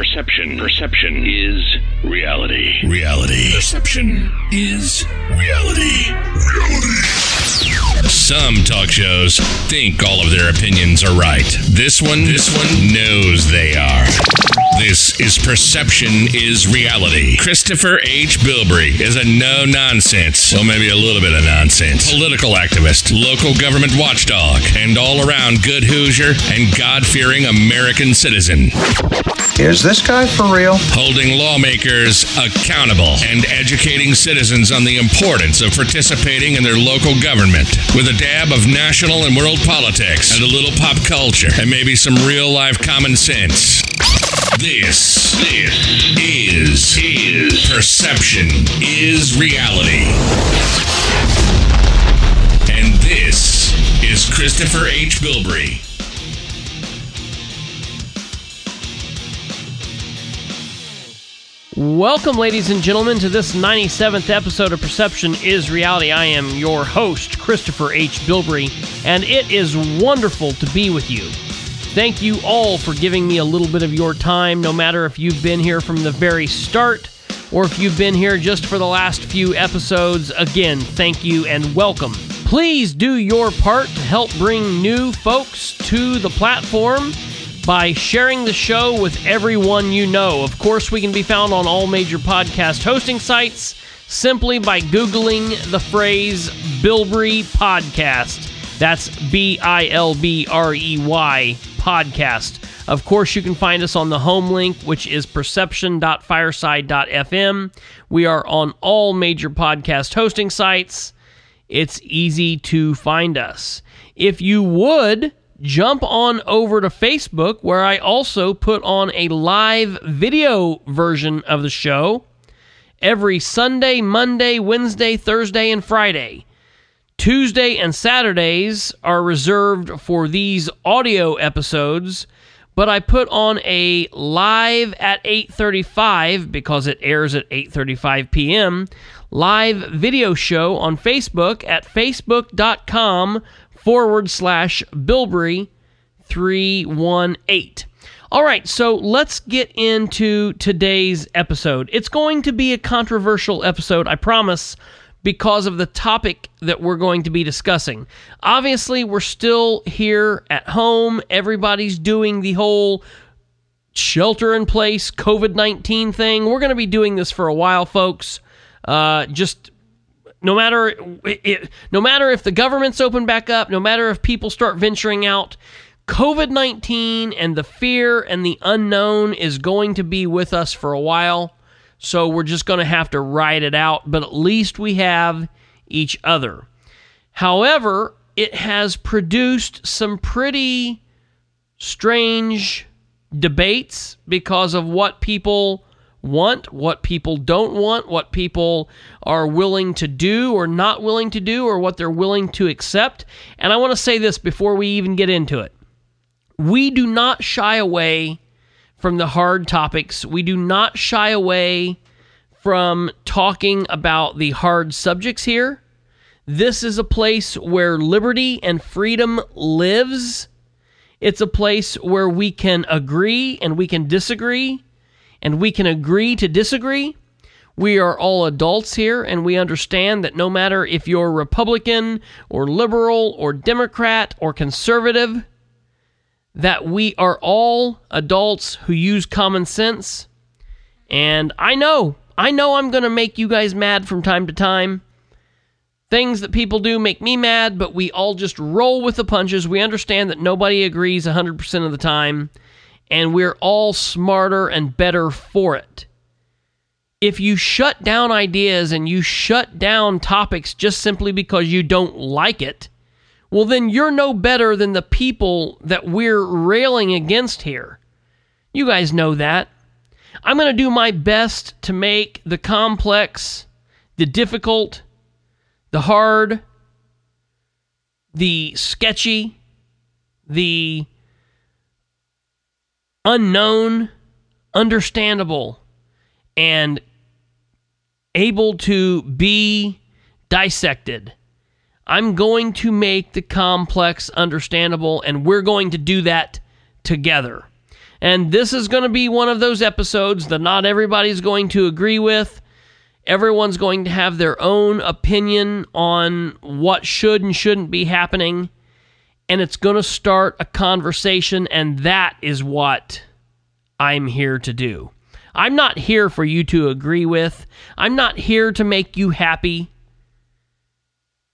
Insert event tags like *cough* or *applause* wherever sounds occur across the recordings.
Perception. Perception is reality. Reality. Perception is reality. Reality. Some talk shows think all of their opinions are right. This one, this one knows they are. This is Perception is Reality. Christopher H. Bilbrey is a no nonsense, well, maybe a little bit of nonsense, political activist, local government watchdog, and all around good Hoosier and God fearing American citizen. Is this guy for real? Holding lawmakers accountable and educating citizens on the importance of participating in their local government with a dab of national and world politics and a little pop culture and maybe some real life common sense. This, this is, is perception is reality. And this is Christopher H. Bilbrey. Welcome, ladies and gentlemen, to this 97th episode of Perception is Reality. I am your host, Christopher H. Bilbrey, and it is wonderful to be with you. Thank you all for giving me a little bit of your time, no matter if you've been here from the very start or if you've been here just for the last few episodes. Again, thank you and welcome. Please do your part to help bring new folks to the platform by sharing the show with everyone you know. Of course, we can be found on all major podcast hosting sites simply by Googling the phrase Bilbrey Podcast. That's B I L B R E Y Podcast. Of course, you can find us on the home link, which is perception.fireside.fm. We are on all major podcast hosting sites. It's easy to find us. If you would, jump on over to Facebook, where I also put on a live video version of the show every Sunday, Monday, Wednesday, Thursday, and Friday. Tuesday and Saturdays are reserved for these audio episodes, but I put on a live at 8:35 because it airs at 8:35 p.m. live video show on Facebook at facebook.com forward slash Bilbrey 318. All right, so let's get into today's episode. It's going to be a controversial episode, I promise, because of the topic that we're going to be discussing. Obviously, we're still here at home. Everybody's doing the whole shelter in place COVID 19 thing. We're going to be doing this for a while, folks. Uh, just no matter it, no matter if the government's open back up, no matter if people start venturing out, COVID 19 and the fear and the unknown is going to be with us for a while. So we're just going to have to ride it out, but at least we have each other. However, it has produced some pretty strange debates because of what people want, what people don't want, what people are willing to do or not willing to do, or what they're willing to accept. And I want to say this before we even get into it. We do not shy away from the hard topics. We do not shy away from talking about the hard subjects here. This is a place where liberty and freedom lives. It's a place where we can agree and we can disagree and we can agree to disagree. We are all adults here, and we understand that no matter if you're Republican or liberal or Democrat or conservative, that we are all adults who use common sense. And I know, I know I'm going to make you guys mad from time to time. Things that people do make me mad, but we all just roll with the punches. We understand that nobody agrees 100% of the time and we're all smarter and better for it. If you shut down ideas and you shut down topics just simply because you don't like it, well, then you're no better than the people that we're railing against here. You guys know that. I'm going to do my best to make the complex, the difficult, the hard, the sketchy, the unknown, understandable, and able to be dissected. I'm going to make the complex understandable, and we're going to do that together. And this is going to be one of those episodes that not everybody's going to agree with. Everyone's going to have their own opinion on what should and shouldn't be happening. And it's going to start a conversation, and that is what I'm here to do. I'm not here for you to agree with. I'm not here to make you happy.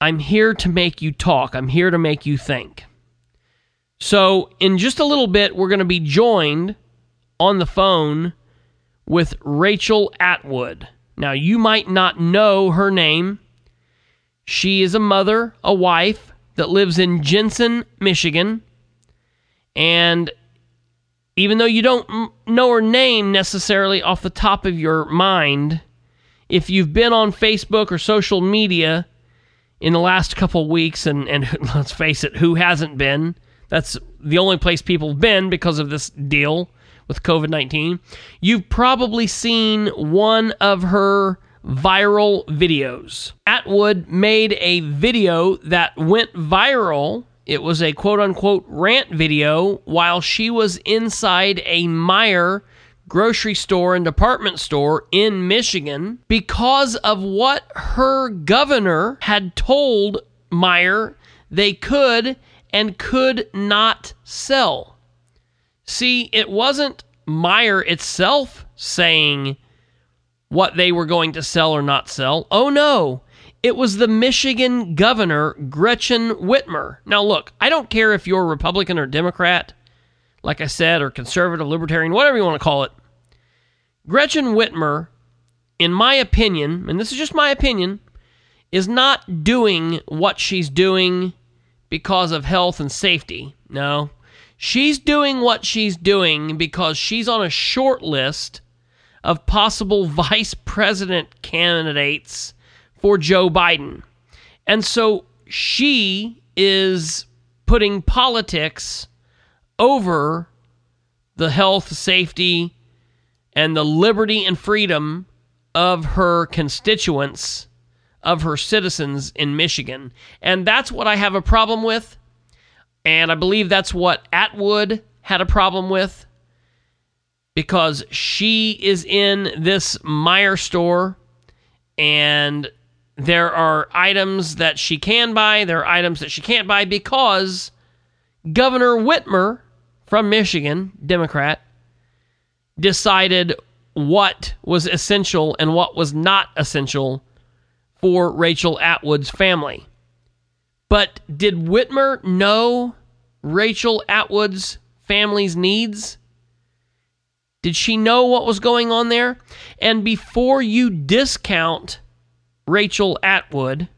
I'm here to make you talk. I'm here to make you think. So, in just a little bit, we're going to be joined on the phone with Rachel Atwood. Now, you might not know her name. She is a mother, a wife that lives in Jenison, Michigan. And even though you don't know her name necessarily off the top of your mind, if you've been on Facebook or social media in the last couple weeks, and, and *laughs* let's face it, who hasn't been? That's the only place people have been because of this deal with COVID 19. You've probably seen one of her viral videos. Atwood made a video that went viral. It was a quote unquote rant video while she was inside a Meijer grocery store and department store in Michigan because of what her governor had told Meijer they could and could not sell. See, it wasn't Meijer itself saying what they were going to sell or not sell. Oh no, it was the Michigan governor, Gretchen Whitmer. Now, look, I don't care if you're Republican or Democrat, like I said, or conservative, libertarian, whatever you want to call it. Gretchen Whitmer, in my opinion, and this is just my opinion, is not doing what she's doing because of health and safety. No. She's doing what she's doing because she's on a short list of possible *laughs* vice president candidates for Joe Biden. And so she is putting politics over the health, safety, and the liberty and freedom of her constituents of her citizens in Michigan. And that's what I have a problem with. And I believe that's what Atwood had a problem with because she is in this Meijer store and there are items that she can buy, there are items that she can't buy because Governor Whitmer from Michigan, Democrat, decided what was essential and what was not essential for Rachel Atwood's family. But did Whitmer know Rachel Atwood's family's needs? Did she know what was going on there? And before you discount Rachel Atwood,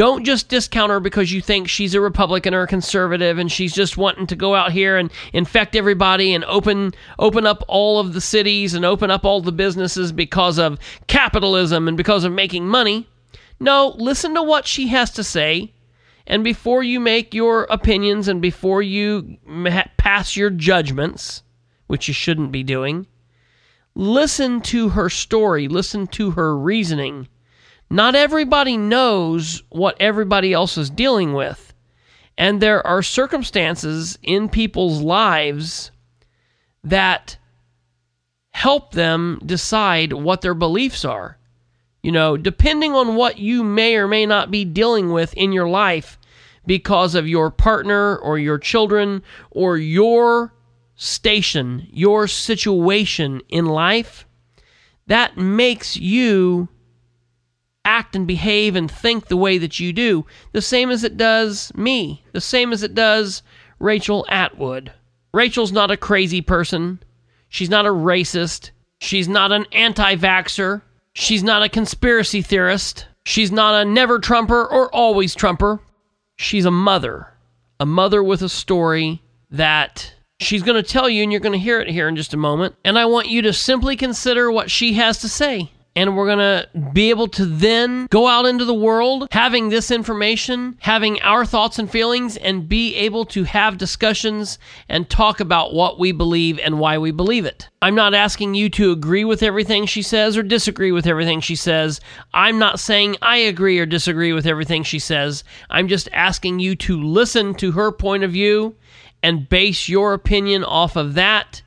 don't just discount her because you think she's a Republican or a conservative and she's just wanting to go out here and infect everybody and open open up all of the cities and open up all the businesses because of capitalism and because of making money. No, listen to what she has to say. And before you make your opinions and before you pass your judgments, which you shouldn't be doing, listen to her story, listen to her reasoning not everybody knows what everybody else is dealing with. And there are circumstances in people's lives that help them decide what their beliefs are. You know, depending on what you may or may not be dealing with in your life because of your partner or your children or your station, your situation in life, that makes you act and behave and think the way that you do, the same as it does me, the same as it does Rachel Atwood. Rachel's not a crazy person. She's not a racist. She's not an anti vaxxer. She's not a conspiracy theorist. She's not a never Trumper or always Trumper. She's a mother. A mother with a story that she's going to tell you, and you're going to hear it here in just a moment. And I want you to simply consider what she has to say and we're going to be able to then go out into the world having this information, having our thoughts and feelings, and be able to have discussions and talk about what we believe and why we believe it. I'm not asking you to agree with everything she says or disagree with everything she says. I'm not saying I agree or disagree with everything she says. I'm just asking you to listen to her point of view and base your opinion off of that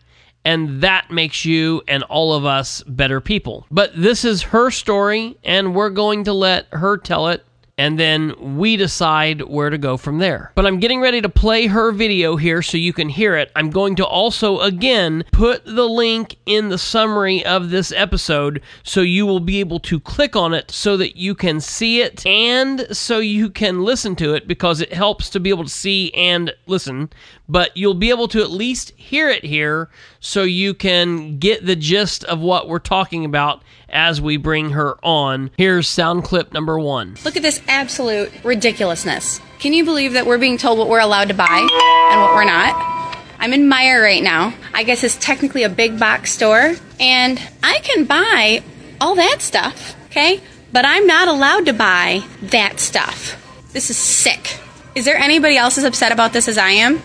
and that makes you and all of us better people. But this is her story, and we're going to let her tell it and then we decide where to go from there. But I'm getting ready to play her video here so you can hear it. I'm going to also, again, put the link in the summary of this episode so you will be able to click on it so that you can see it and so you can listen to it because it helps to be able to see and listen. But you'll be able to at least hear it here so you can get the gist of what we're talking about as we bring her on. Here's sound clip number one. Look at this absolute ridiculousness. Can you believe that we're being told what we're allowed to buy and what we're not? I'm in Meijer right now. I guess it's technically a big box store, and I can buy all that stuff, okay? But I'm not allowed to buy that stuff. This is sick. Is there anybody else as upset about this as I am?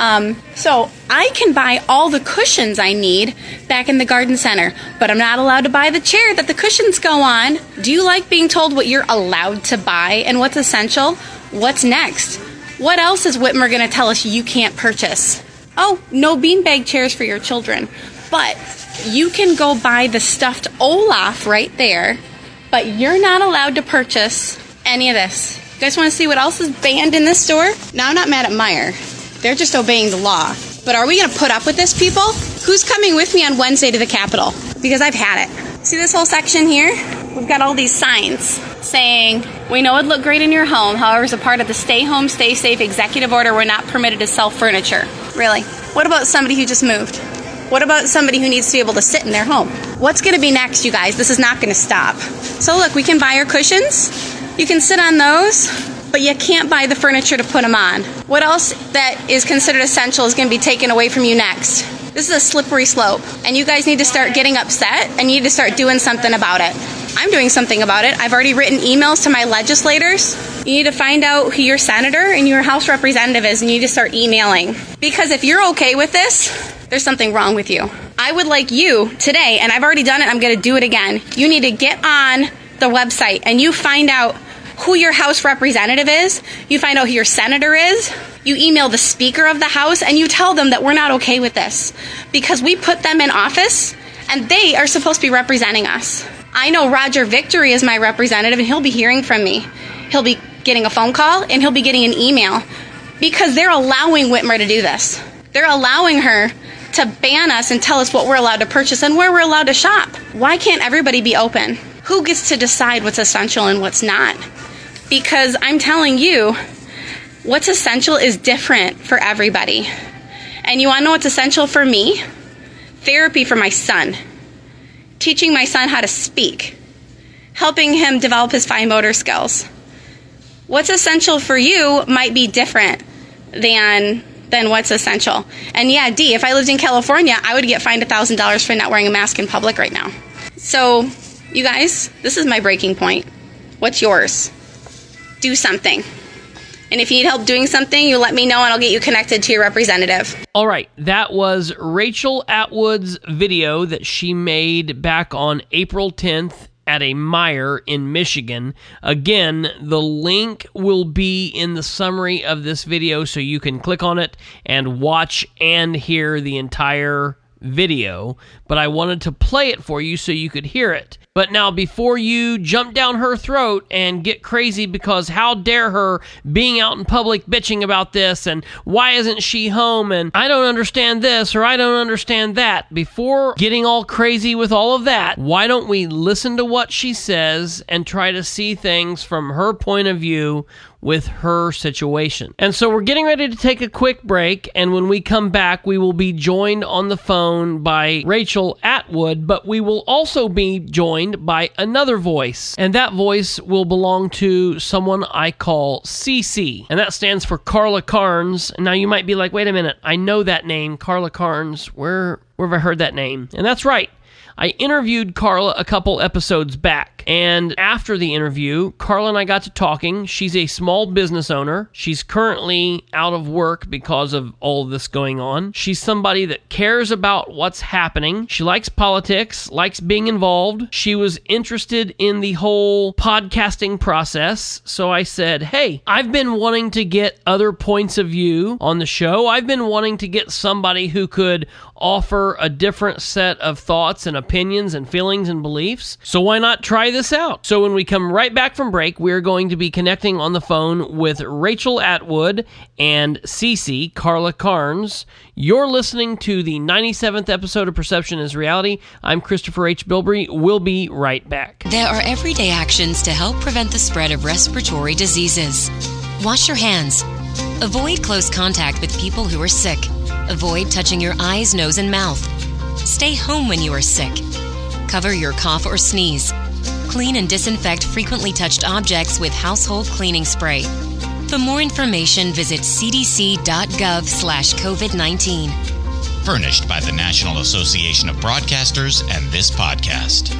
Um, so I can buy all the cushions I need back in the garden center, but I'm not allowed to buy the chair that the cushions go on. Do you like being told what you're allowed to buy and what's essential? What's next? What else is Whitmer going to tell us you can't purchase? Oh, no beanbag chairs for your children. But you can go buy the stuffed Olaf right there, but you're not allowed to purchase any of this. You guys want to see what else is banned in this store? Now, I'm not mad at Meijer. They're just obeying the law. But are we going to put up with this, people? Who's coming with me on Wednesday to the Capitol? Because I've had it. See this whole section here? We've got all these signs saying, We know it'd look great in your home. However, as a part of the Stay Home, Stay Safe executive order, we're not permitted to sell furniture. Really? What about somebody who just moved? What about somebody who needs to be able to sit in their home? What's going to be next, you guys? This is not going to stop. So, look, we can buy our cushions. You can sit on those but you can't buy the furniture to put them on. What else that is considered essential is going to be taken away from you next? This is a slippery slope, and you guys need to start getting upset and you need to start doing something about it. I'm doing something about it. I've already written emails to my legislators. You need to find out who your senator and your House representative is, and you need to start emailing. Because if you're okay with this, there's something wrong with you. I would like you today, and I've already done it, I'm going to do it again. You need to get on the website and you find out who your House representative is, you find out who your senator is, you email the Speaker of the House, and you tell them that we're not okay with this because we put them in office and they are supposed to be representing us. I know Roger Victory is my representative and he'll be hearing from me. He'll be getting a phone call and he'll be getting an email because they're allowing Whitmer to do this. They're allowing her to ban us and tell us what we're allowed to purchase and where we're allowed to shop. Why can't everybody be open? Who gets to decide what's essential and what's not? Because I'm telling you, what's essential is different for everybody. And you want to know what's essential for me? Therapy for my son, teaching my son how to speak, helping him develop his fine motor skills. What's essential for you might be different than than what's essential. And yeah, D, if I lived in California, I would get fined $1,000 for not wearing a mask in public right now. So, you guys, this is my breaking point. What's yours? Do something. And if you need help doing something, you let me know and I'll get you connected to your representative. All right, that was Rachel Atwood's video that she made back on April 10th at a Meijer in Michigan. Again, the link will be in the summary of this video so you can click on it and watch and hear the entire video, but I wanted to play it for you so you could hear it. But now, before you jump down her throat and get crazy because how dare her being out in public bitching about this and why isn't she home and I don't understand this or I don't understand that, before getting all crazy with all of that, why don't we listen to what she says and try to see things from her point of view with her situation. And so we're getting ready to take a quick break. And when we come back, we will be joined on the phone by Rachel Atwood, but we will also be joined by another voice. And that voice will belong to someone I call CC. And that stands for Carla Carnes. Now you might be like, wait a minute, I know that name, Carla Carnes. Where, where have I heard that name? And that's right. I interviewed Carla a couple episodes back, and after the interview, Carla and I got to talking. She's a small business owner. She's currently out of work because of all of this going on. She's somebody that cares about what's happening. She likes politics, likes being involved. She was interested in the whole podcasting process. So I said, Hey, I've been wanting to get other points of view on the show. I've been wanting to get somebody who could offer a different set of thoughts and opinions and feelings and beliefs. So why not try this out? So when we come right back from break, we're going to be connecting on the phone with Rachel Atwood and Cece Carla Carnes. You're listening to the 97th episode of Perception is Reality. I'm Christopher H. Bilbrey. We'll be right back. There are everyday actions to help prevent the spread of respiratory diseases. Wash your hands. Avoid close contact with people who are sick. Avoid touching your eyes, nose, and mouth. Stay home when you are sick. Cover your cough or sneeze. Clean and disinfect frequently touched objects with household cleaning spray. For more information, visit cdc.gov slash COVID-19. Furnished by the National Association of Broadcasters and this podcast.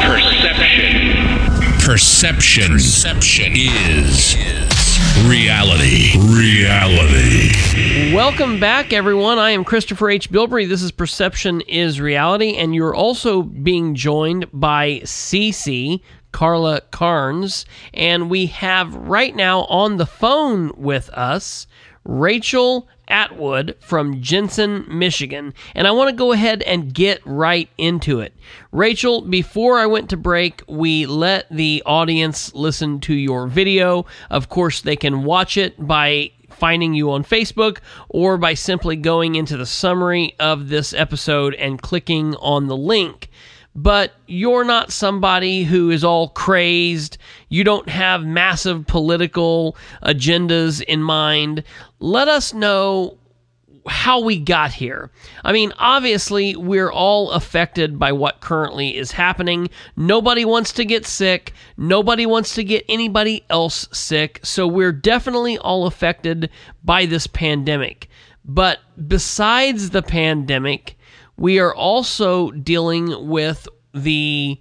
Perception. Perception. Perception is reality. Reality. Welcome back, everyone. I am Christopher H. Bilbrey. This is Perception is Reality, and you're also being joined by Cece, Carla Carnes, and we have right now on the phone with us Rachel Atwood from Jenison, Michigan. And I want to go ahead and get right into it. Rachel, before I went to break, we let the audience listen to your video. Of course, they can watch it by finding you on Facebook or by simply going into the summary of this episode and clicking on the link but you're not somebody who is all crazed. You don't have massive political agendas in mind. Let us know how we got here. I mean, obviously, we're all affected by what currently is happening. Nobody wants to get sick. Nobody wants to get anybody else sick. So we're definitely all affected by this pandemic. But besides the pandemic, we are also dealing with the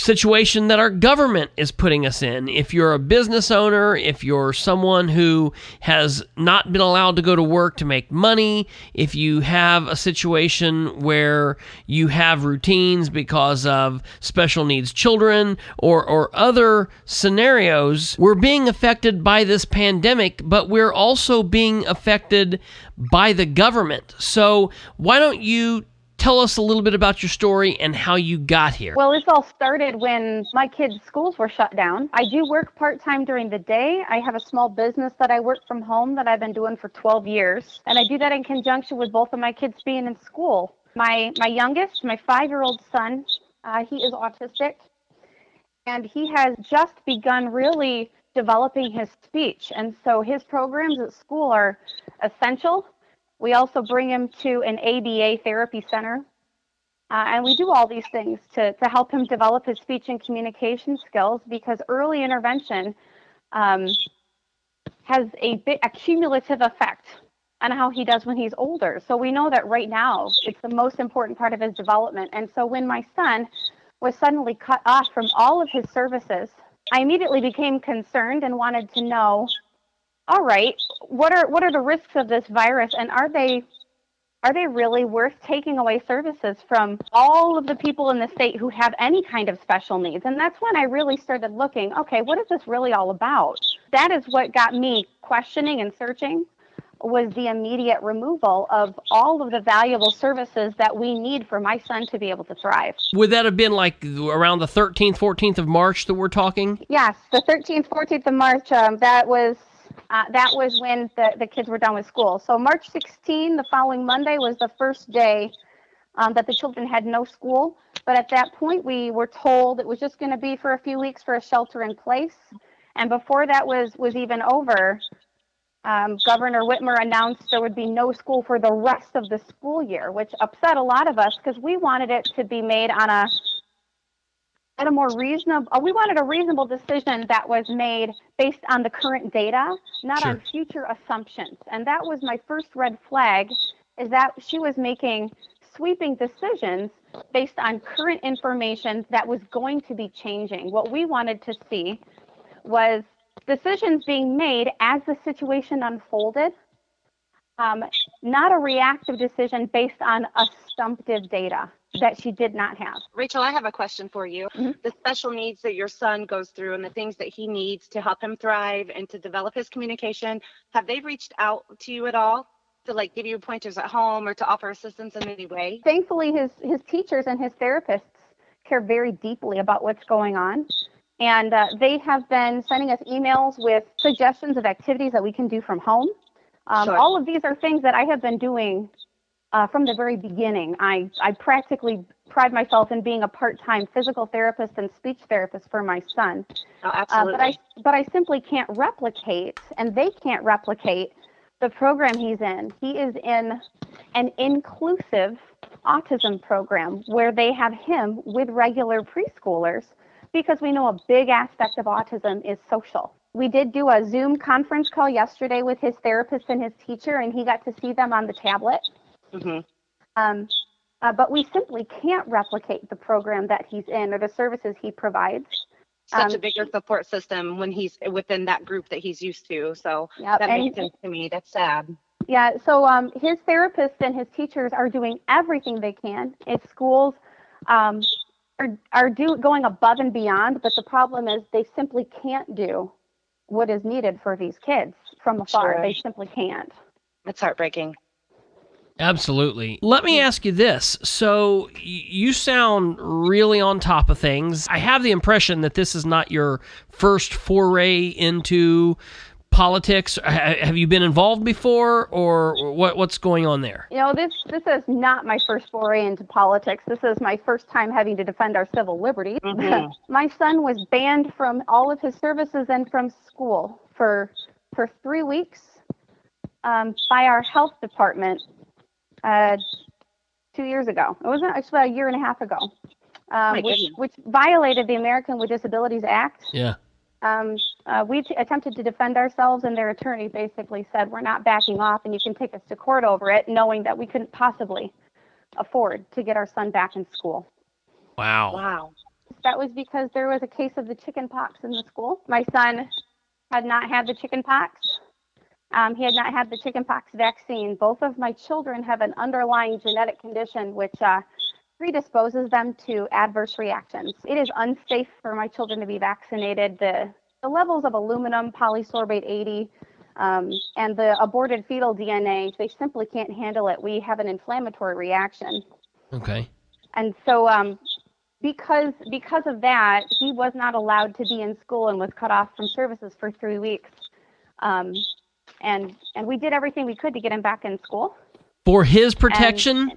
situation that our government is putting us in. If you're a business owner, if you're someone who has not been allowed to go to work to make money, if you have a situation where you have routines because of special needs children or, or other scenarios, we're being affected by this pandemic, but we're also being affected by the government. So why don't you tell us a little bit about your story and how you got here. Well, this all started when my kids' schools were shut down. I do work part time during the day. I have a small business that I work from home that I've been doing for 12 years, and I do that in conjunction with both of my kids being in school. My my youngest, my five year old son, uh, he is autistic, and he has just begun really developing his speech, and so his programs at school are essential we also bring him to an ABA therapy center. Uh, and we do all these things to, to help him develop his speech and communication skills because early intervention um, has a bit a cumulative effect on how he does when he's older. So we know that right now it's the most important part of his development. And so when my son was suddenly cut off from all of his services, I immediately became concerned and wanted to know all right, what are what are the risks of this virus, and are they are they really worth taking away services from all of the people in the state who have any kind of special needs? And that's when I really started looking, okay, what is this really all about? That is what got me questioning and searching was the immediate removal of all of the valuable services that we need for my son to be able to thrive. Would that have been like around the 13th, 14th of March that we're talking? Yes, the 13th, 14th of March. Um, that was uh, that was when the, the kids were done with school. So March 16, the following Monday, was the first day um, that the children had no school. But at that point, we were told it was just going to be for a few weeks for a shelter in place. And before that was was even over, um, Governor Whitmer announced there would be no school for the rest of the school year, which upset a lot of us because we wanted it to be made on a at a more reasonable uh, we wanted a reasonable decision that was made based on the current data not sure. on future assumptions and that was my first red flag is that she was making sweeping decisions based on current information that was going to be changing. What we wanted to see was decisions being made as the situation unfolded, um, not a reactive decision based on assumptive data that she did not have. Rachel, I have a question for you. Mhm. The special needs that your son goes through and the things that he needs to help him thrive and to develop his communication, have they reached out to you at all to like give you pointers at home or to offer assistance in any way? Thankfully, his, his teachers and his therapists care very deeply about what's going on. And uh, they have been sending us emails with suggestions of activities that we can do from home. Um, Sure. All of these are things that I have been doing uh, from the very beginning. I, I practically pride myself in being a part-time physical therapist and speech therapist for my son. Oh, Uh, absolutely. but I but I simply can't replicate, and they can't replicate the program he's in. He is in an inclusive autism program where they have him with regular preschoolers because we know a big aspect of autism is social. We did do a Zoom conference call yesterday with his therapist and his teacher, and he got to see them on the tablet. Mhm. Um, uh, but we simply can't replicate the program that he's in or the services he provides. Such a um, bigger support system when he's within that group that he's used to. So Yep, that makes sense to me. That's sad. Yeah, so um, his therapist and his teachers are doing everything they can. At schools, um, are are do going above and beyond, but the problem is they simply can't do what is needed for these kids from afar. Sure. They simply can't. It's heartbreaking. Absolutely. Let me ask you this. So, y- you sound really on top of things. I have the impression that this is not your first foray into politics. Ha- Have you been involved before, or what, what's going on there? You know, this this is not my first foray into politics. This is my first time having to defend our civil liberties. Mhm. *laughs* my son was banned from all of his services and from school for for three weeks um, by our health department uh, two years ago. It wasn't actually a year and a half ago, um, which, which violated the American with Disabilities Act. Yeah. Um, uh, we t- attempted to defend ourselves, and their attorney basically said, We're not backing off, and you can take us to court over it, knowing that we couldn't possibly afford to get our son back in school. Wow. Wow. That was because there was a case of the chicken pox in the school. My son had not had the chicken pox. Um, he had not had the chickenpox vaccine. Both of my children have an underlying genetic condition which uh, predisposes them to adverse reactions. It is unsafe for my children to be vaccinated. The, the levels of aluminum, polysorbate 80, um, and the aborted fetal DNA, they simply can't handle it. We have an inflammatory reaction. Okay. And so, um, because because of that, he was not allowed to be in school and was cut off from services for three weeks. Um, and and we did everything we could to get him back in school. For his protection?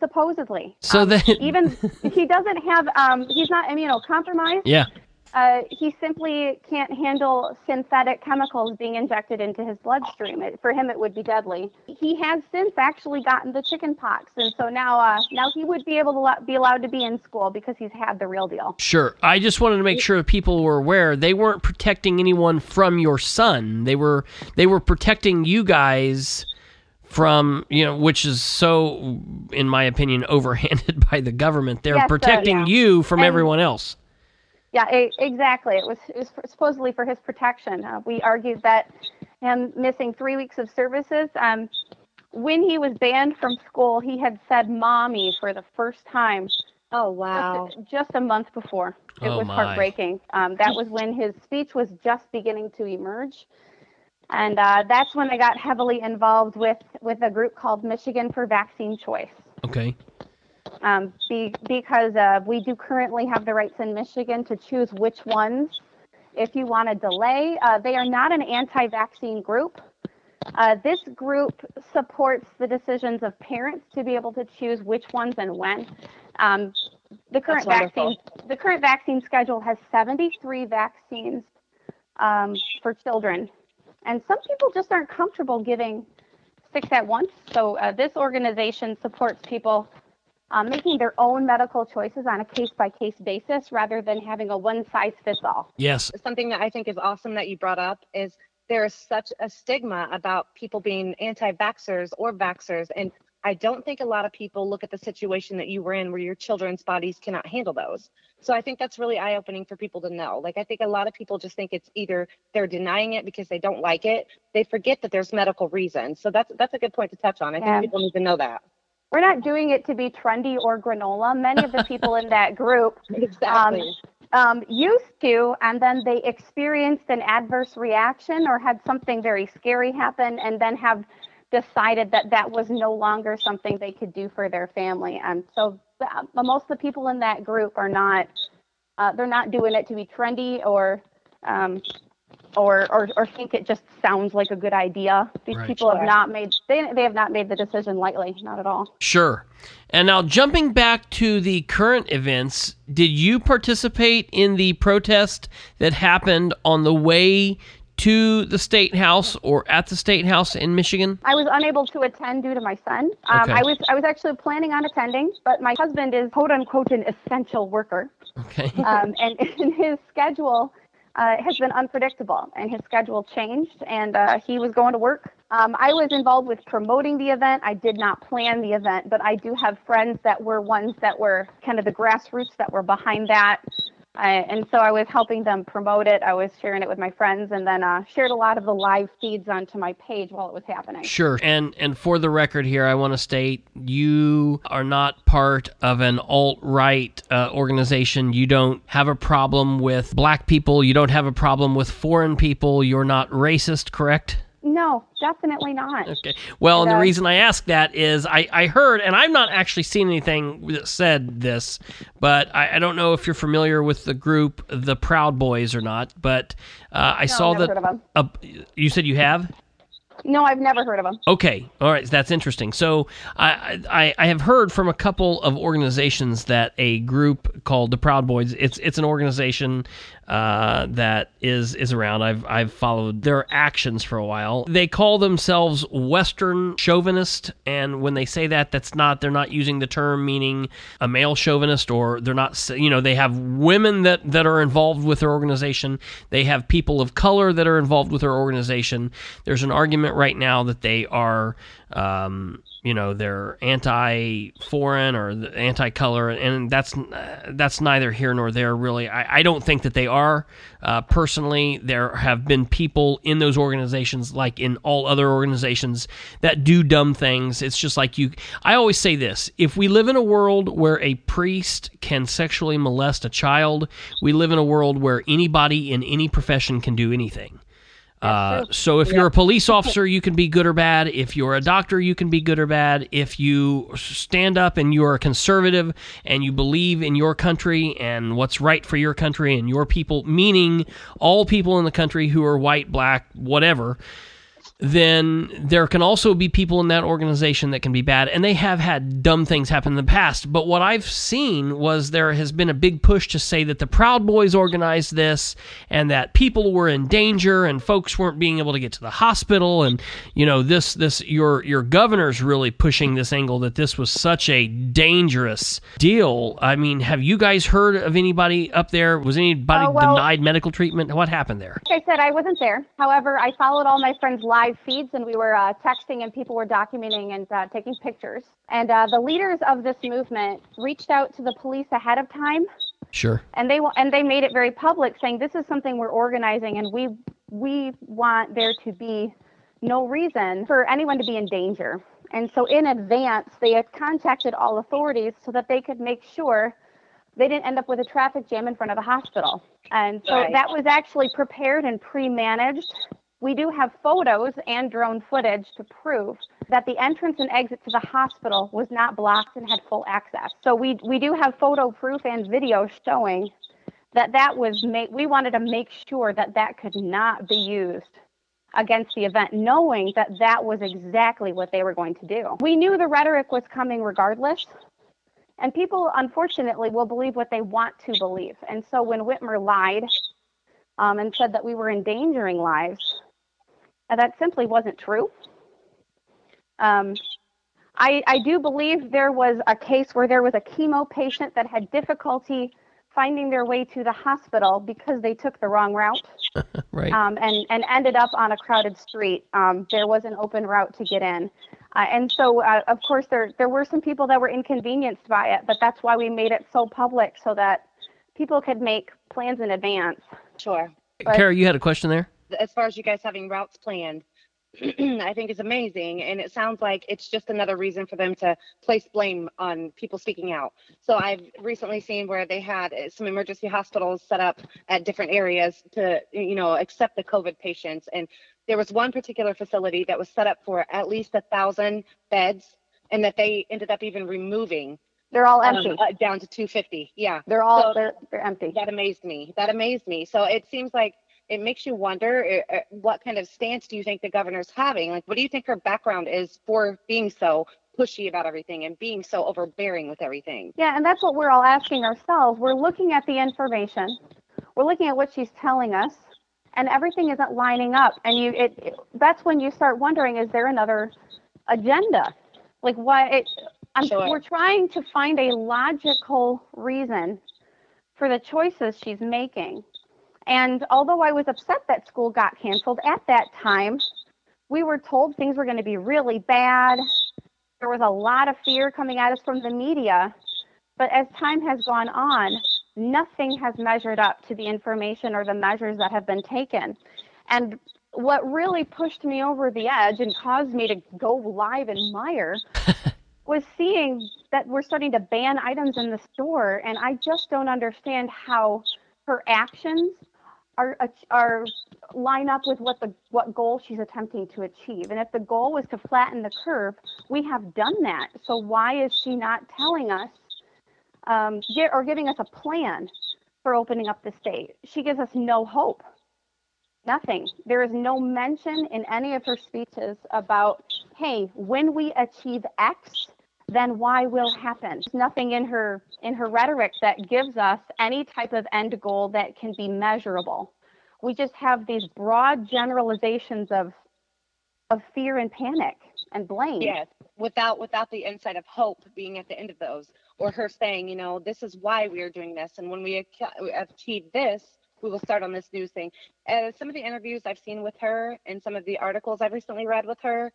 Supposedly. So Um, that- even he doesn't have um, he's not immunocompromised. yeah. Uh, he simply can't handle synthetic chemicals being injected into his bloodstream. It, for him, it would be deadly. He has since actually gotten the chicken pox, and so now, uh, now he would be able to lo- be allowed to be in school because he's had the real deal. Sure. I just wanted to make sure people were aware they weren't protecting anyone from your son. They were they were protecting you guys from, you know, which is so in my opinion *laughs* overhanded by the government. They're Yes, uh, protecting yeah. you from And- everyone else. Yeah, e- exactly. It was, it was for- supposedly for his protection. Uh, we argued that him missing three weeks of services. Um, when he was banned from school, he had said "mommy" for the first time Oh wow. just, just a month before. It Oh, was my. heartbreaking. Um, that was when his speech was just beginning to emerge, and uh, that's when I got heavily involved with with a group called Michigan for Vaccine Choice. Okay. Um, be, because uh, we do currently have the rights in Michigan to choose which ones. If you want to delay, uh, they are not an anti-vaccine group. Uh, this group supports the decisions of parents to be able to choose which ones and when. Um, the current vaccine, the current vaccine schedule has 73 vaccines um, for children, and some people just aren't comfortable giving six at once. So uh, this organization supports people um, making their own medical choices on a case-by-case basis rather than having a one-size-fits-all. Yes. Something that I think is awesome that you brought up is there is such a stigma about people being anti-vaxxers or vaxxers and I don't think a lot of people look at the situation that you were in where your children's bodies cannot handle those. So I think that's really eye opening for people to know. Like, I think a lot of people just think it's either they're denying it because they don't like it. They forget that there's medical reasons. So that's that's a good point to touch on. I Yeah. think people need to know that. We're not doing it to be trendy or granola. Many of the people in that group *laughs* Exactly. um, used to, and then they experienced an adverse reaction or had something very scary happen, and then have decided that that was no longer something they could do for their family. And so, uh, most of the people in that group are not. Uh, they're not doing it to be trendy or. Um, or, or, or think it just sounds like a good idea. These Right. people have not made they, they have not made the decision lightly, not at all. Sure. And now jumping back to the current events, did you participate in the protest that happened on the way to the state house or at the state house in Michigan? I was unable to attend due to my son. Um, Okay. I was I was actually planning on attending, but my husband is quote unquote an essential worker, Okay. um, and, *laughs* in his schedule uh, has been unpredictable, and his schedule changed, and uh, he was going to work. Um, I was involved with promoting the event. I did not plan the event, but I do have friends that were ones that were kind of the grassroots that were behind that. Uh, and so I was helping them promote it. I was sharing it with my friends, and then uh, shared a lot of the live feeds onto my page while it was happening. Sure. And and for the record here, I want to state you are not part of an alt right uh, organization. You don't have a problem with black people. You don't have a problem with foreign people. You're not racist, correct? No, definitely not. Okay. Well, and the Uh, reason I ask that is I, I heard, and I've not actually seen anything that said this, but I, I don't know if you're familiar with the group, the Proud Boys, or not. But uh, I saw never that. heard of 'em. uh, you said you have. No, I've never heard of them. Okay, all right, that's interesting. So I, I I have heard from a couple of organizations that a group called the Proud Boys. It's it's an organization uh, that is is around. I've I've followed their actions for a while. They call themselves Western chauvinist, and when they say that, that's not they're not using the term meaning a male chauvinist, or they're not you know they have women that that are involved with their organization. They have people of color that are involved with their organization. There's an argument right now that they are. Um, you know they're anti-foreign or anti-color, and that's that's neither here nor there. Really, I, I don't think that they are. Uh, personally, there have been people in those organizations, like in all other organizations, that do dumb things. It's just like you. I always say this: if we live in a world where a priest can sexually molest a child, we live in a world where anybody in any profession can do anything. Uh, so if you're a police *laughs* officer, you can be good or bad. If you're a doctor, you can be good or bad. If you stand up and you're a conservative and you believe in your country and what's right for your country and your people, meaning all people in the country who are white, black, whatever, then there can also be people in that organization that can be bad, and they have had dumb things happen in the past. But what I've seen was there has been a big push to say that the Proud Boys organized this, and that people were in danger, and folks weren't being able to get to the hospital, and you know this this your your governor's really pushing this angle that this was such a dangerous deal. I mean, have you guys heard of anybody up there? Was anybody Oh, well- denied medical treatment? What happened there? Like I said, I wasn't there. However, I followed all my friends' live feeds, and we were uh, texting, and people were documenting and uh, taking pictures. And uh, the leaders of this movement reached out to the police ahead of time, Sure. and they wa- and they made it very public, saying this is something we're organizing, and we we want there to be no reason for anyone to be in danger. And so, in advance, they had contacted all authorities so that they could make sure they didn't end up with a traffic jam in front of the hospital. And so Right. that was actually prepared and pre-managed. We do have photos and drone footage to prove that the entrance and exit to the hospital was not blocked and had full access. So we we do have photo proof and video showing that that was made. We wanted to make sure that that could not be used against the event, knowing that that was exactly what they were going to do. We knew the rhetoric was coming regardless. And people, unfortunately, will believe what they want to believe. And so when Whitmer lied um, and said that we were endangering lives, uh, that simply wasn't true. Um, I, I do believe there was a case where there was a chemo patient that had difficulty finding their way to the hospital because they took the wrong route *laughs* right. um, and, and ended up on a crowded street. Um, there was an open route to get in. Uh, and so, uh, of course, there, there were some people that were inconvenienced by it, but that's why we made it so public so that people could make plans in advance. Sure. But- Kara, you had a question there? As far as you guys having routes planned, *clears throat* I think is amazing. And it sounds like it's just another reason for them to place blame on people speaking out. So I've recently seen where they had uh, some emergency hospitals set up at different areas to, you know, accept the COVID patients. And there was one particular facility that was set up for at least a thousand beds and that they ended up even removing They're all um, empty. uh, down to 250. Yeah. they're all so- they're, they're empty. That amazed me. That amazed me. So it seems like it makes you wonder uh, uh, what kind of stance do you think the governor's having? Like, what do you think her background is for being so pushy about everything and being so overbearing with everything? Yeah, and that's what we're all asking ourselves. We're looking at the information. We're looking at what she's telling us, and everything isn't lining up. And you, it, it that's when you start wondering: Is there another agenda? Like? It, I'm, Sure. We're trying to find a logical reason for the choices she's making. And although I was upset that school got canceled at that time, we were told things were going to be really bad. There was a lot of fear coming at us from the media. But as time has gone on, nothing has measured up to the information or the measures that have been taken. And what really pushed me over the edge and caused me to go live in Meijer *laughs* was seeing that we're starting to ban items in the store. And I just don't understand how her actions are, line up with what the what goal she's attempting to achieve. And if the goal was to flatten the curve, we have done that. So why is she not telling us um, or giving us a plan for opening up the state? She gives us no hope. Nothing. There is no mention in any of her speeches about, hey, when we achieve X, then why will happen. There's nothing in her in her rhetoric that gives us any type of end goal that can be measurable. We just have these broad generalizations of of fear and panic and blame. Yes, without without the insight of hope being at the end of those, or her saying, you know, this is why we are doing this, and when we achieve this, we will start on this new thing. Uh, some of the interviews I've seen with her and some of the articles I've recently read with her,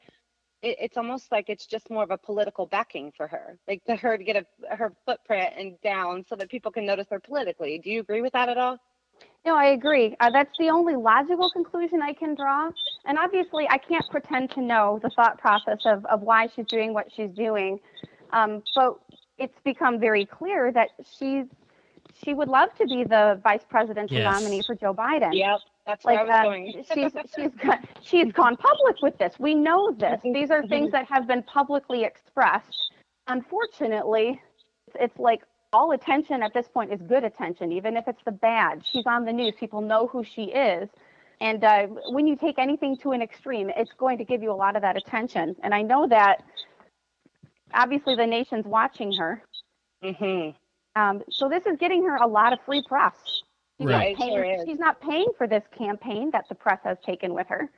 it, it's almost like it's just more of a political backing for her, like to her to get a, her footprint and down so that people can notice her politically. Do you agree with that at all? No, I agree. Uh, that's the only logical conclusion I can draw. And obviously, I can't pretend to know the thought process of, of why she's doing what she's doing. Um, but it's become very clear that she's she would love to be the vice presidential Yes. nominee for Joe Biden. Yep, that's Like where I was going. she's *laughs* she's got, she's gone public with this. We know this. Mhm, These are things that have been publicly expressed. Unfortunately, it's, like all attention at this point is good attention, even if it's the bad. She's on the news. People know who she is. And uh, when you take anything to an extreme, it's going to give you a lot of that attention. And I know that obviously the nation's watching her. hmm Um, so this is getting her a lot of free press. She's, Right. not paying, Sure she's not paying for this campaign that the press has taken with her.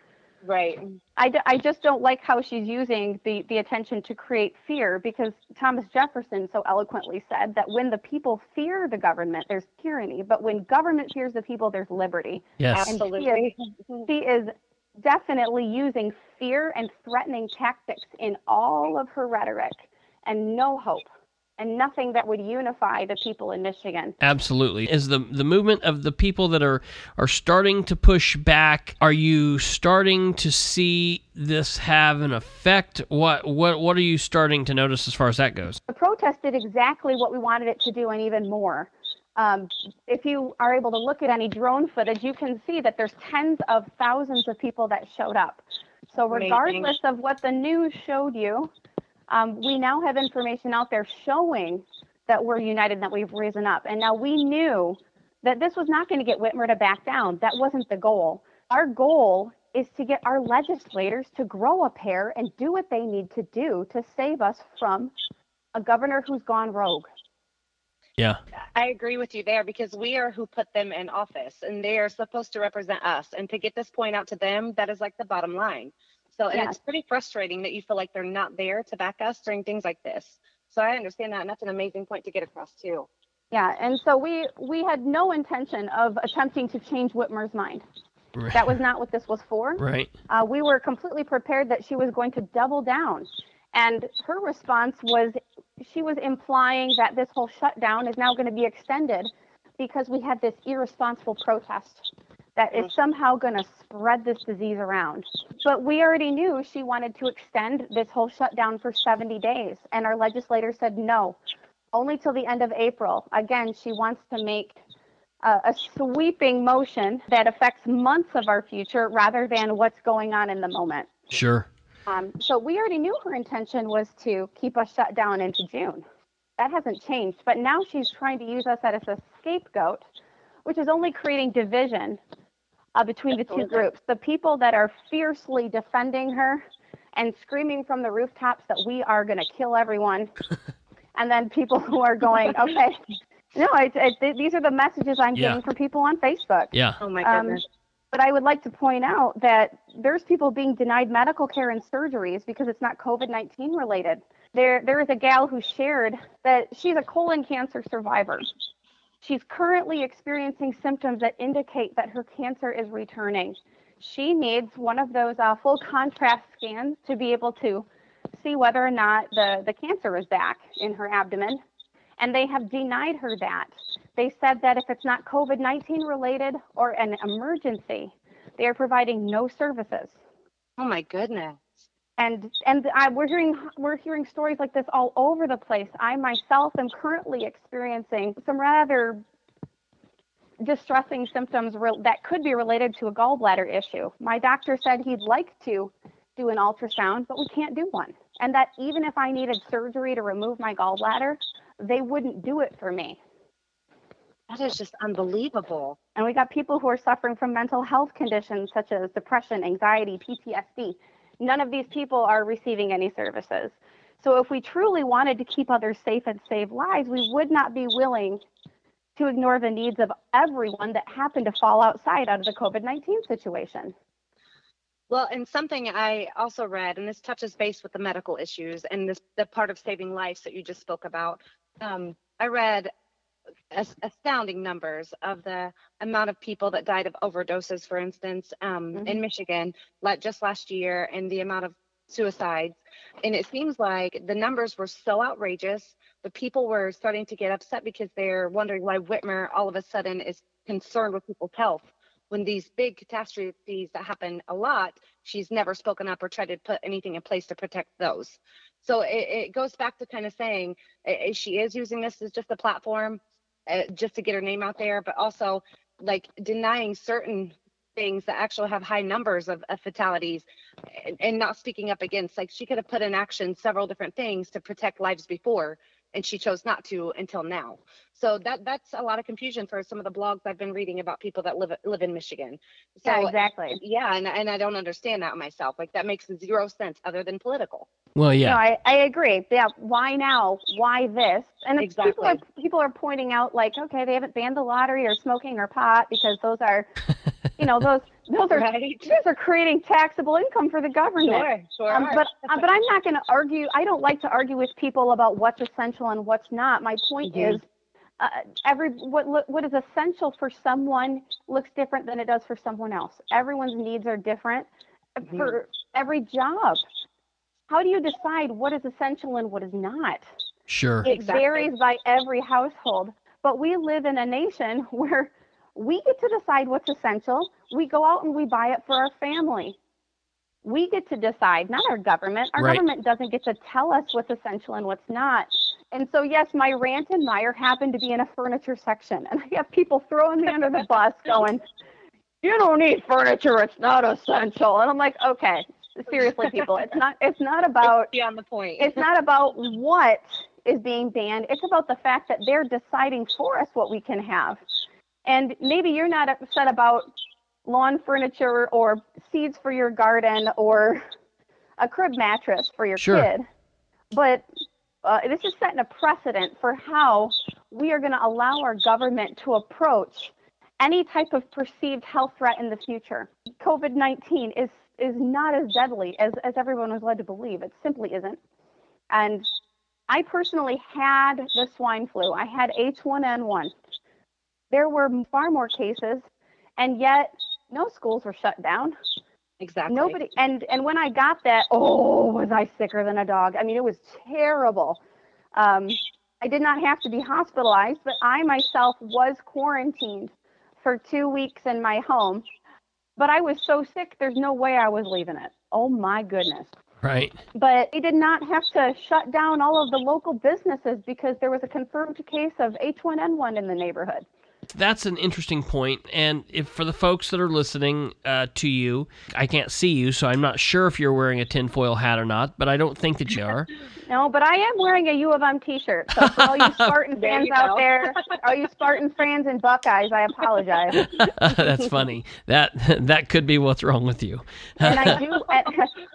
Right. I, d- I just don't like how she's using the, the attention to create fear because Thomas Jefferson so eloquently said that when the people fear the government, there's tyranny, but when government fears the people, there's liberty. Yes. And Absolutely. She is definitely using fear and threatening tactics in all of her rhetoric and no hope and nothing that would unify the people in Michigan. Absolutely. Is the the movement of the people that are are starting to push back? Are you starting to see this have an effect? What what what are you starting to notice as far as that goes? The protest did exactly what we wanted it to do and even more. Um, if you are able to look at any drone footage, you can see that there's tens of thousands of people that showed up. So Amazing. regardless of what the news showed you, um, we now have information out there showing that we're united, that we've risen up. And now we knew that this was not going to get Whitmer to back down. That wasn't the goal. Our goal is to get our legislators to grow a pair and do what they need to do to save us from a governor who's gone rogue. Yeah. I agree with you there because we are who put them in office and they are supposed to represent us. And to get this point out to them, that is like the bottom line. So, and Yeah. it's pretty frustrating that you feel like they're not there to back us during things like this. So I understand that. And that's an amazing point to get across too. Yeah, and so we we had no intention of attempting to change Whitmer's mind. Right. That was not what this was for. Right. Uh, we were completely prepared that she was going to double down. And her response was she was implying that this whole shutdown is now going to be extended because we had this irresponsible protest that is somehow going to spread this disease around. But we already knew she wanted to extend this whole shutdown for 70 days. And our legislator said no, only till the end of April. Again, she wants to make a, a sweeping motion that affects months of our future rather than what's going on in the moment. Sure. Um, so we already knew her intention was to keep us shut down into June. That hasn't changed. But now she's trying to use us as a scapegoat, which is only creating division uh, between the two groups. The people that are fiercely defending her and screaming from the rooftops that we are going to kill everyone, *laughs* and then people who are going, okay, no, it, it, these are the messages I'm Yeah. getting from people on Facebook. Yeah. Oh my Um, goodness. but I would like to point out that there's people being denied medical care and surgeries because it's not COVID 19 related. There, there is a gal who shared that she's a colon cancer survivor. She's currently experiencing symptoms that indicate that her cancer is returning. She needs one of those uh, full contrast scans to be able to see whether or not the, the cancer is back in her abdomen. And they have denied her that. They said that if it's not COVID 19 related or an emergency, they are providing no services. Oh my goodness. And and I, we're hearing we're hearing stories like this all over the place. I myself am currently experiencing some rather distressing symptoms re- that could be related to a gallbladder issue. My doctor said he'd like to do an ultrasound, but we can't do one. And that even if I needed surgery to remove my gallbladder, they wouldn't do it for me. That is just unbelievable. And we got people who are suffering from mental health conditions such as depression, anxiety, PTSD. None of these people are receiving any services. So if we truly wanted to keep others safe and save lives, we would not be willing to ignore the needs of everyone that happened to fall outside out of the COVID 19 situation. Well, and something I also read, and this touches base with the medical issues and this the part of saving lives that you just spoke about. Um, I read astounding numbers of the amount of people that died of overdoses, for instance, um, in Michigan, like just last year, and the amount of suicides. And it seems like the numbers were so outrageous, the people were starting to get upset because they're wondering why Whitmer all of a sudden is concerned with people's health when these big catastrophes that happen a lot, she's never spoken up or tried to put anything in place to protect those. So it, it goes back to kind of saying uh, she is using this as just a platform, uh, just to get her name out there, but also like denying certain things that actually have high numbers of, of fatalities and, and not speaking up against. Like she could have put in action several different things to protect lives before, and she chose not to until now. So that that's a lot of confusion for some of the blogs I've been reading about people that live live in Michigan. So Yeah, exactly. Yeah, and and I don't understand that myself. Like that makes zero sense other than political. Well, yeah. No, I, I agree. Yeah, why now? Why this? And it's people are Exactly. people are pointing out like, okay, they haven't banned the lottery or smoking or pot because those are, *laughs* you know, those those are Right. those are creating taxable income for the government. Sure, sure Um, but uh, but I'm not going to argue. I don't like to argue with people about what's essential and what's not. My point Mhm. is, uh, every what what is essential for someone looks different than it does for someone else. Everyone's needs are different Mm-hmm. for every job. How do you decide what is essential and what is not? Sure. It Exactly. varies by every household. But we live in a nation *laughs* where we get to decide what's essential. We go out and we buy it for our family. We get to decide, not our government. Our Right. government doesn't get to tell us what's essential and what's not. And so, yes, my rant and Meijer happened to be in a furniture section. And I have people throwing me under the *laughs* bus going, You don't need furniture. It's not essential. And I'm like, Okay, seriously, people, it's not, it's not *laughs* about Beyond the point. it's not about what is being banned. It's about the fact that they're deciding for us what we can have. And maybe you're not upset about lawn furniture or seeds for your garden or a crib mattress for your Sure. kid. But uh, this is setting a precedent for how we are going to allow our government to approach any type of perceived health threat in the future. COVID 19 is, is not as deadly as, as everyone was led to believe. It simply isn't. And I personally had the swine flu. I had H1N1. There were far more cases, and yet no schools were shut down. Exactly. Nobody and and when I got that, oh, was I sicker than a dog? I mean, it was terrible. Um, I did not have to be hospitalized, but I myself was quarantined for two weeks in my home. But I was so sick, there's no way I was leaving it. Oh my goodness. Right. But they did not have to shut down all of the local businesses because there was a confirmed case of H1N1 in the neighborhood. That's an interesting point, and if for the folks that are listening uh, to you, I can't see you, so I'm not sure if you're wearing a tinfoil hat or not. But I don't think that you are. *laughs* No, but I am wearing a U of M T-shirt. So for all you *laughs* Spartan There fans you out there, all you Spartan fans and Buckeyes, I apologize. *laughs* That's funny. That that could be what's wrong with you. And I *laughs* do,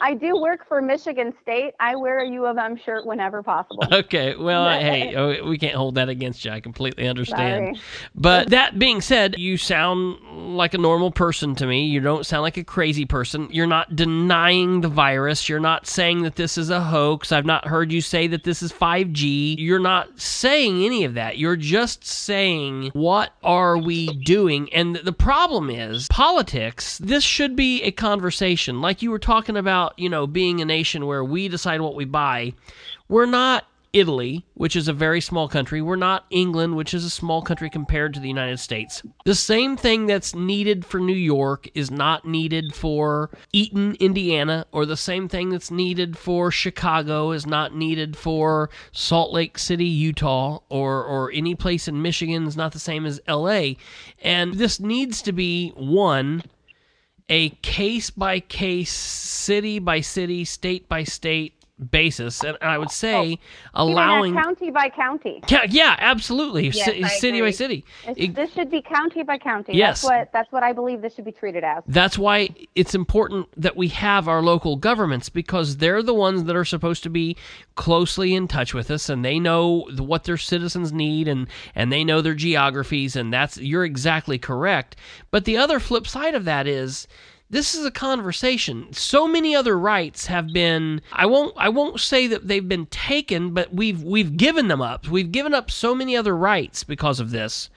I do work for Michigan State. I wear a U of M shirt whenever possible. Okay, well, hey, oh, we can't hold that against you. I completely understand. Sorry. But that being said, you sound like a normal person to me. You don't sound like a crazy person. You're not denying the virus. You're not saying that this is a hoax. I've not heard you say that this is 5G. You're not saying any of that. You're just saying, what are we doing? And the problem is, politics, this should be a conversation. Like you were talking about, you know, being a nation where we decide what we buy. We're not Italy, which is a very small country. We're not England, which is a small country compared to the United States. The same thing that's needed for New York is not needed for Eaton, Indiana, or the same thing that's needed for Chicago is not needed for Salt Lake City, Utah, or or any place in Michigan is not the same as LA. And this needs to be one a case by case, city by city, state by state basis, and I would say oh, mean allowing. county by county. Yeah, yeah, absolutely. Yes, I city by city. It- this should be county by county. Yes. That's what that's what I believe this should be treated as. That's why it's important that we have our local governments because they're the ones that are supposed to be closely in touch with us and they know what their citizens need and and they know their geographies and that's you're exactly correct. But the other flip side of that is this is a conversation. So many other rights have been I won't I won't say that they've been taken, but we've we've given them up. We've given up so many other rights because of this.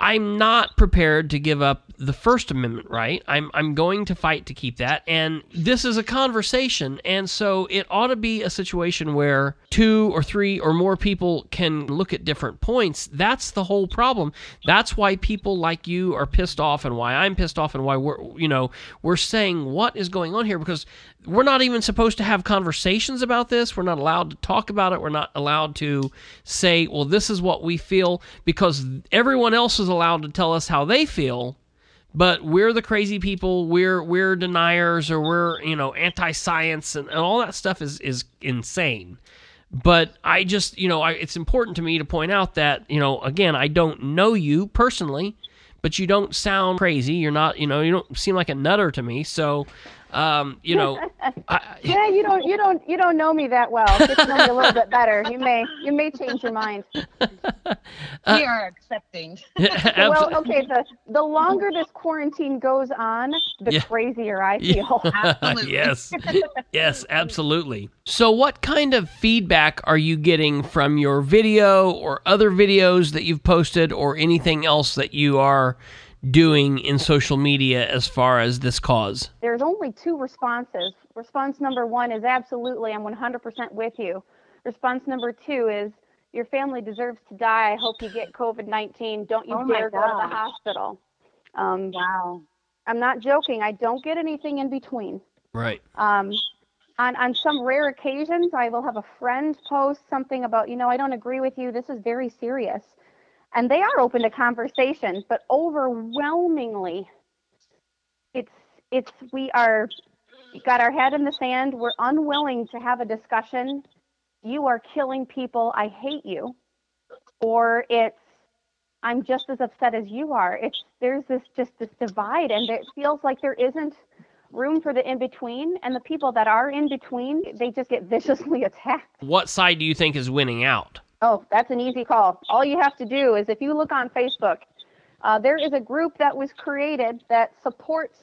I'm not prepared to give up the First Amendment right. I'm I'm going to fight to keep that. And this is a conversation, and so it ought to be a situation where two or three or more people can look at different points. That's the whole problem. That's why people like you are pissed off, and why I'm pissed off, and why we're you know we're saying what is going on here because we're not even supposed to have conversations about this. We're not allowed to talk about it. We're not allowed to say, well, this is what we feel because everyone else is allowed to tell us how they feel. But we're the crazy people. We're we're deniers or we're you know anti-science and, and all that stuff is is insane. But I just you know I, it's important to me to point out that you know again I don't know you personally, but you don't sound crazy. You're not you know you don't seem like a nutter to me. So um, you know I, Yeah, *laughs* you don't you don't you don't know me that well. Get to know me a little bit better. You may you may change your mind. *laughs* we are accepting. *laughs* Well, okay, the the longer this quarantine goes on, the Yeah. crazier I feel. Absolutely. yes. yes, absolutely. So, what kind of feedback are you getting from your video or other videos that you've posted or anything else that you are doing in social media as far as this cause? There's only two responses. Response number one is absolutely, I'm 100% with you. Response number two is, your family deserves to die. I hope you get COVID 19. Don't you Oh dare go to the hospital. Um, Wow. I'm not joking. I don't get anything in between. Right. Um, on, on some rare occasions, I will have a friend post something about, you know, I don't agree with you. This is very serious. And they are open to conversation, but overwhelmingly, it's, it's, we are, got our head in the sand. We're unwilling to have a discussion. You are killing people. I hate you. Or it's, I'm just as upset as you are. It's, there's this, just this divide, and it feels like there isn't room for the in between and the people that are in between they just get viciously *laughs* attacked What side do you think is winning out? Oh that's an easy call all you have to do is if you look on facebook uh, there is a group that was created that supports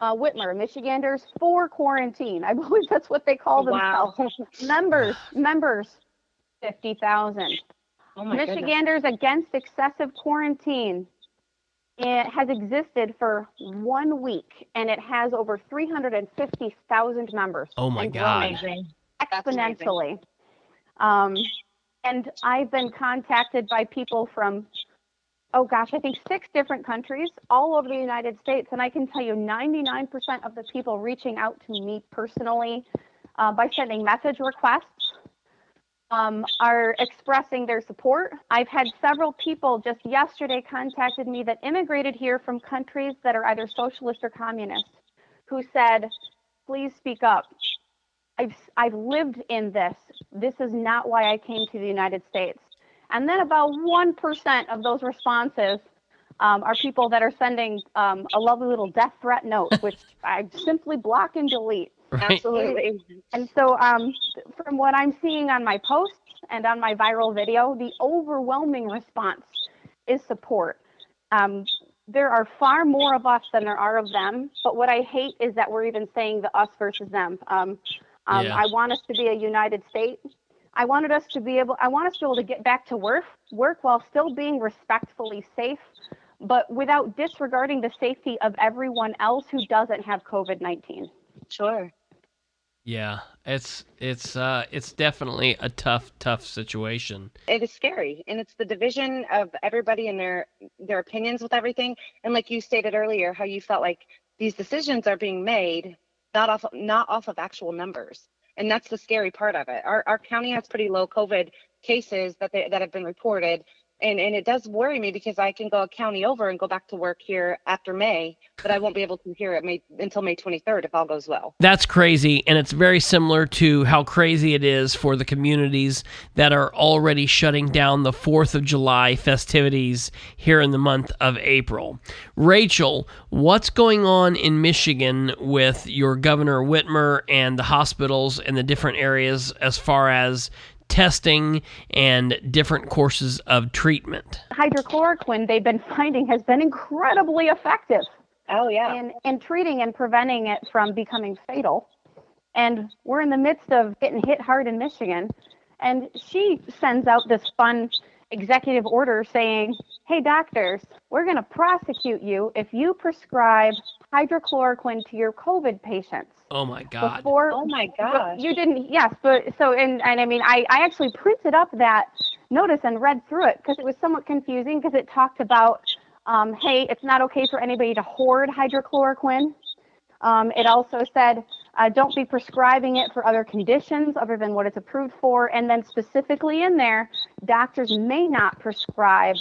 uh, whitmer michiganders for quarantine i *laughs* believe that's what they call Wow. themselves *laughs* members members 50,000. Oh my goodness. Michiganders Against Excessive Quarantine. It has existed for one week and it has over 350,000 members. Oh my God. growing Amazing. That's amazing. Exponentially. Um, and I've been contacted by people from, oh gosh, I think six different countries all over the United States. And I can tell you 99% of the people reaching out to me personally uh, by sending message requests um, are expressing their support. I've had several people just yesterday contacted me that immigrated here from countries that are either socialist or communist who said, please speak up. I've, I've lived in this. This is not why I came to the United States. And then about 1% of those responses um, are people that are sending um, a lovely little death threat note, *laughs* which I simply block and delete. Right. Absolutely. And so, um, from what I'm seeing on my posts and on my viral video, the overwhelming response is support. Um, there are far more of us than there are of them, but what I hate is that we're even saying the us versus them. Um, um, Yeah. I want us to be a united state. I wanted us to be able. I want us to be able to get back to work, work while still being respectfully safe, but without disregarding the safety of everyone else who doesn't have COVID-19. Sure. Yeah, it's it's uh it's definitely a tough tough situation. It is scary, and it's the division of everybody and their their opinions with everything. And like you stated earlier, how you felt like these decisions are being made not off not off of actual numbers, and that's the scary part of it. Our our county has pretty low COVID cases that they, that have been reported, and and it does worry me because I can go a county over and go back to work here after May, but I won't be able to here at May until May 23rd if all goes well. That's crazy, and it's very similar to how crazy it is for the communities that are already shutting down the 4th of July festivities here in the month of April. Rachel, what's going on in Michigan with your Governor Whitmer and the hospitals and the different areas as far as testing and different courses of treatment? hydrochloroquine they've been finding has been incredibly effective Oh yeah. in, in treating and preventing it from becoming fatal. And we're in the midst of getting hit hard in Michigan. And she sends out this fun executive order saying, hey, doctors, we're going to prosecute you if you prescribe hydrochloroquine to your COVID patients. Oh my God. Before, Oh my god. You didn't, yes, but so, and, and I mean, I, I actually printed up that notice and read through it because it was somewhat confusing because it talked about, um, hey, it's not okay for anybody to hoard hydrochloroquine. Um, it also said, uh, don't be prescribing it for other conditions other than what it's approved for. And then specifically in there, doctors may not prescribe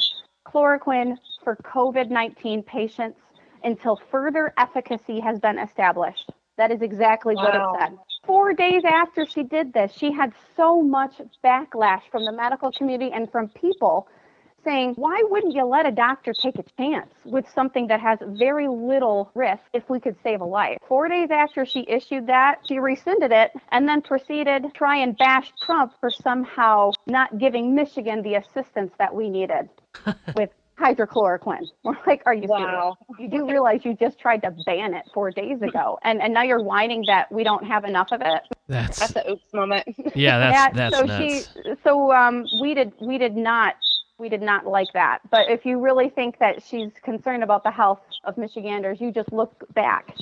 chloroquine for COVID 19 patients until further efficacy has been established. That is exactly what it said. Four days after she did this, she had so much backlash from the medical community and from people saying, why wouldn't you let a doctor take a chance with something that has very little risk if we could save a life? Four days after she issued that, she rescinded it and then proceeded to try and bash Trump for somehow not giving Michigan the assistance that we needed *laughs* with hydrochloroquine. *laughs* We're like, are you Wow. serious? You do realize you just tried to ban it four days ago, and, and now you're whining that we don't have enough of it. That's That's a oops moment. *laughs* yeah, that's Yeah, that's so nuts. she so um we did we did not we did not like that. But if you really think that she's concerned about the health of Michiganders, you just look back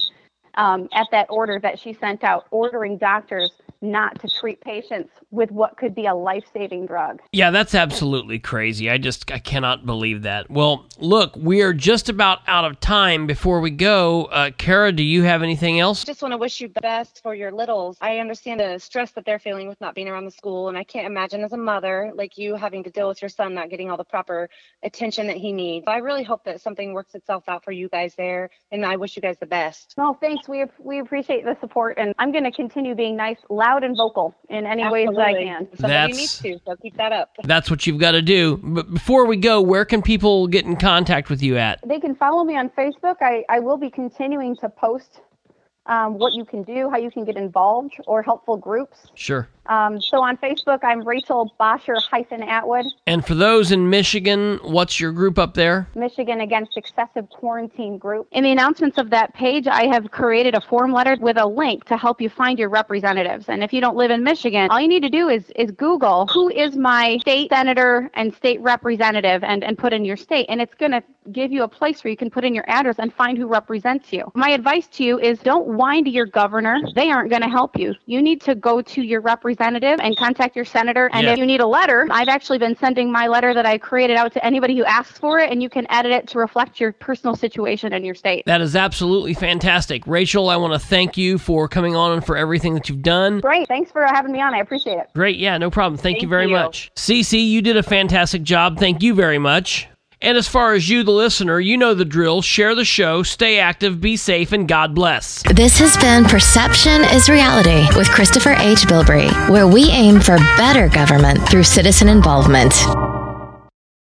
um, at that order that she sent out, ordering doctors not to treat patients with what could be a life-saving drug. Yeah, that's absolutely crazy. I just I cannot believe that. Well, look, we are just about out of time. Before we go, uh, Kara, do you have anything else? I just want to wish you the best for your littles. I understand the stress that they're feeling with not being around the school, and I can't imagine as a mother like you having to deal with your son not getting all the proper attention that he needs. I really hope that something works itself out for you guys there, and I wish you guys the best. No, thanks. We we appreciate the support, and I'm going to continue being nice, loud, and vocal in any ways that I can. Somebody That's- needs to, so keep that up. That's what you've got to do. But before we go, where can people get in contact with you at? They can follow me on Facebook. I, I will be continuing to post um, what you can do, how you can get involved, or helpful groups. Sure. Um, so on Facebook, I'm Rachel Bosher hyphen Atwood, And for those in Michigan, what's your group up there? Michigan Against Excessive Quarantine Group. In the announcements of that page, I have created a form letter with a link to help you find your representatives. And if you don't live in Michigan, all you need to do is, is Google who is my state senator and state representative and, and put in your state. And it's going to give you a place where you can put in your address and find who represents you. My advice to you is don't whine to your governor. They aren't going to help you. You need to go to your representative and contact your senator. And Yeah. if you need a letter, I've actually been sending my letter that I created out to anybody who asks for it, and you can edit it to reflect your personal situation in your state. That is absolutely fantastic. Rachel, I want to thank you for coming on and for everything that you've done. Great. Thanks for having me on. I appreciate it. Great. Yeah, no problem. Thank, you very you. much. Cece, you did a fantastic job. Thank you very much. And as far as you, the listener, you know the drill. Share the show, stay active, be safe, and God bless. This has been Perception is Reality with Christopher H. Bilbrey, where we aim for better government through citizen involvement.